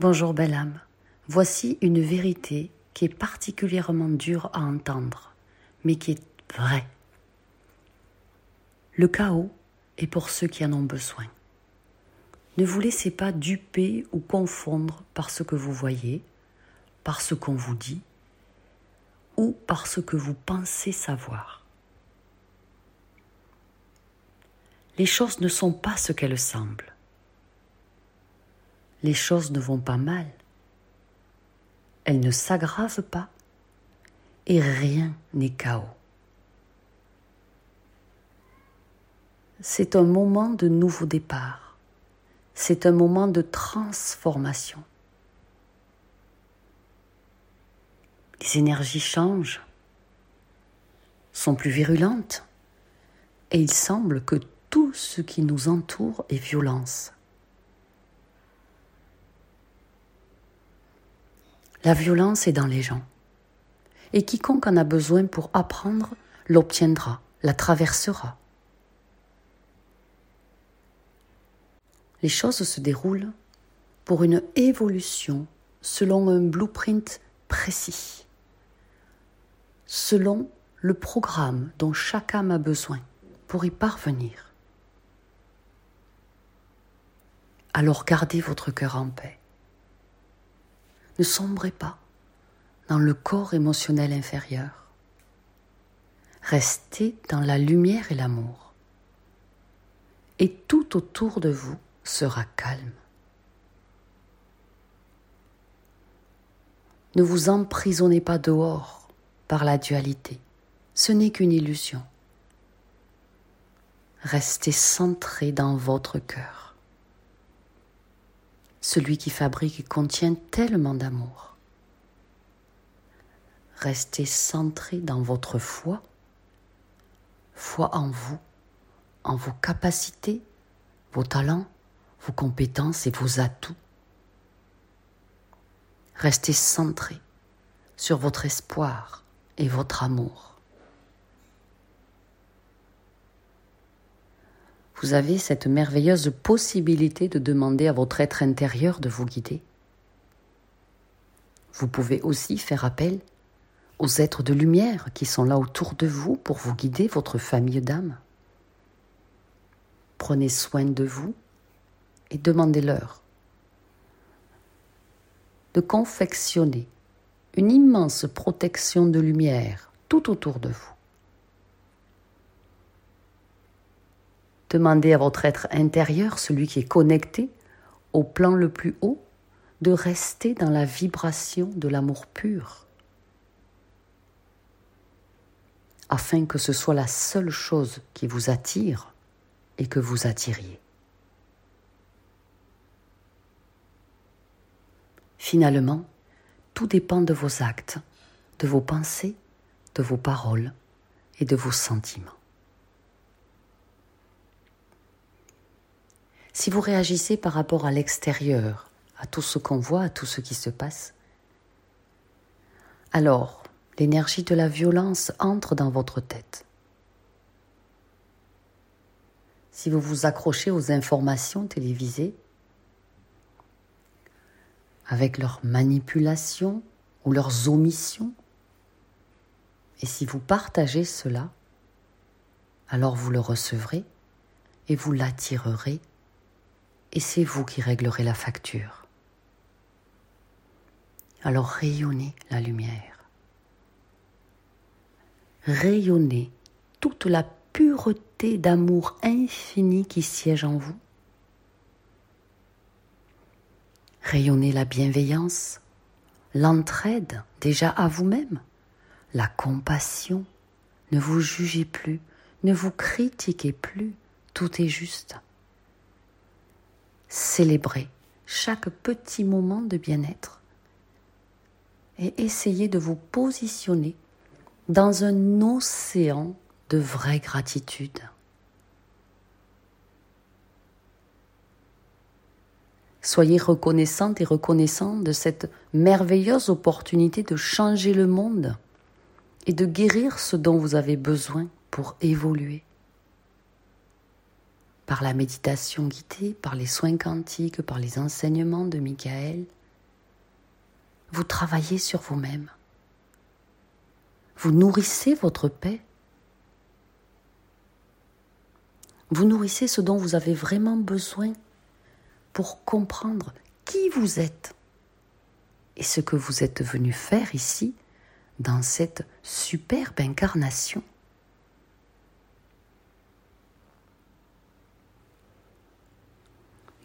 Bonjour belle âme. Voici une vérité qui est particulièrement dure à entendre, mais qui est vraie. Le chaos est pour ceux qui en ont besoin. Ne vous laissez pas duper ou confondre par ce que vous voyez, par ce qu'on vous dit ou par ce que vous pensez savoir. Les choses ne sont pas ce qu'elles semblent. Les choses ne vont pas mal. Elles ne s'aggravent pas et rien n'est chaos. C'est un moment de nouveau départ. C'est un moment de transformation. Les énergies changent, sont plus virulentes, et il semble que tout ce qui nous entoure est violence. La violence est dans les gens, et quiconque en a besoin pour apprendre l'obtiendra, la traversera. Les choses se déroulent pour une évolution selon un blueprint précis selon le programme dont chaque âme a besoin pour y parvenir. Alors gardez votre cœur en paix. Ne sombrez pas dans le corps émotionnel inférieur. Restez dans la lumière et l'amour. Et tout autour de vous sera calme. Ne vous emprisonnez pas dehors par la dualité. Ce n'est qu'une illusion. Restez centré dans votre cœur, celui qui fabrique et contient tellement d'amour. Restez centré dans votre foi, foi en vous, en vos capacités, vos talents, vos compétences et vos atouts. Restez centré sur votre espoir, et votre amour. Vous avez cette merveilleuse possibilité de demander à votre être intérieur de vous guider. Vous pouvez aussi faire appel aux êtres de lumière qui sont là autour de vous pour vous guider, votre famille d'âmes. Prenez soin de vous et demandez-leur de confectionner une immense protection de lumière tout autour de vous. Demandez à votre être intérieur, celui qui est connecté au plan le plus haut, de rester dans la vibration de l'amour pur, afin que ce soit la seule chose qui vous attire et que vous attiriez. Finalement, tout dépend de vos actes, de vos pensées, de vos paroles et de vos sentiments. Si vous réagissez par rapport à l'extérieur, à tout ce qu'on voit, à tout ce qui se passe, alors l'énergie de la violence entre dans votre tête. Si vous vous accrochez aux informations télévisées, avec leurs manipulations ou leurs omissions. Et si vous partagez cela, alors vous le recevrez et vous l'attirerez et c'est vous qui réglerez la facture. Alors rayonnez la lumière. Rayonnez toute la pureté d'amour infini qui siège en vous Rayonnez la bienveillance, l'entraide déjà à vous-même, la compassion. Ne vous jugez plus, ne vous critiquez plus, tout est juste. Célébrez chaque petit moment de bien-être et essayez de vous positionner dans un océan de vraie gratitude. Soyez reconnaissante et reconnaissant de cette merveilleuse opportunité de changer le monde et de guérir ce dont vous avez besoin pour évoluer. Par la méditation guidée, par les soins quantiques, par les enseignements de Michael, vous travaillez sur vous-même. Vous nourrissez votre paix. Vous nourrissez ce dont vous avez vraiment besoin pour comprendre qui vous êtes et ce que vous êtes venu faire ici dans cette superbe incarnation.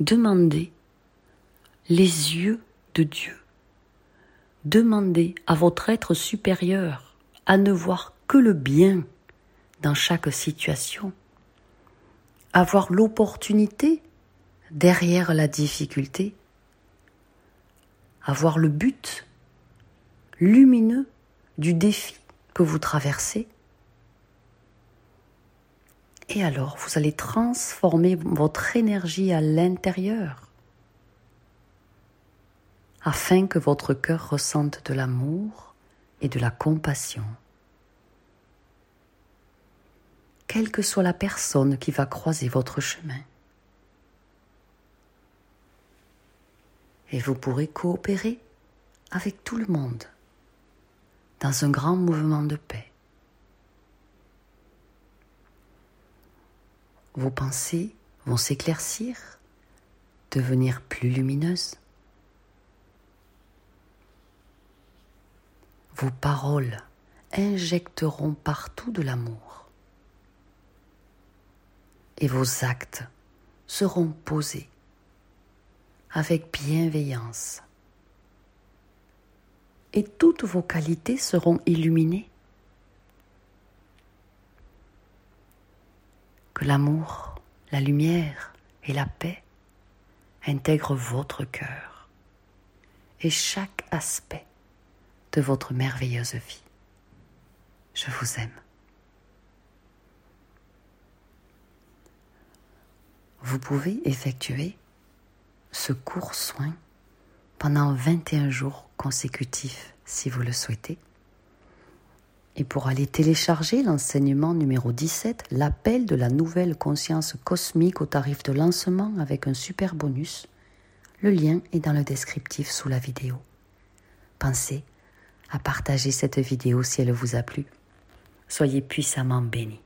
Demandez les yeux de Dieu. Demandez à votre être supérieur à ne voir que le bien dans chaque situation, avoir l'opportunité derrière la difficulté, avoir le but lumineux du défi que vous traversez. Et alors, vous allez transformer votre énergie à l'intérieur afin que votre cœur ressente de l'amour et de la compassion. Quelle que soit la personne qui va croiser votre chemin. Et vous pourrez coopérer avec tout le monde dans un grand mouvement de paix. Vos pensées vont s'éclaircir, devenir plus lumineuses. Vos paroles injecteront partout de l'amour. Et vos actes seront posés avec bienveillance et toutes vos qualités seront illuminées. Que l'amour, la lumière et la paix intègrent votre cœur et chaque aspect de votre merveilleuse vie. Je vous aime. Vous pouvez effectuer ce court soin pendant 21 jours consécutifs si vous le souhaitez. Et pour aller télécharger l'enseignement numéro 17, l'appel de la nouvelle conscience cosmique au tarif de lancement avec un super bonus, le lien est dans le descriptif sous la vidéo. Pensez à partager cette vidéo si elle vous a plu. Soyez puissamment bénis.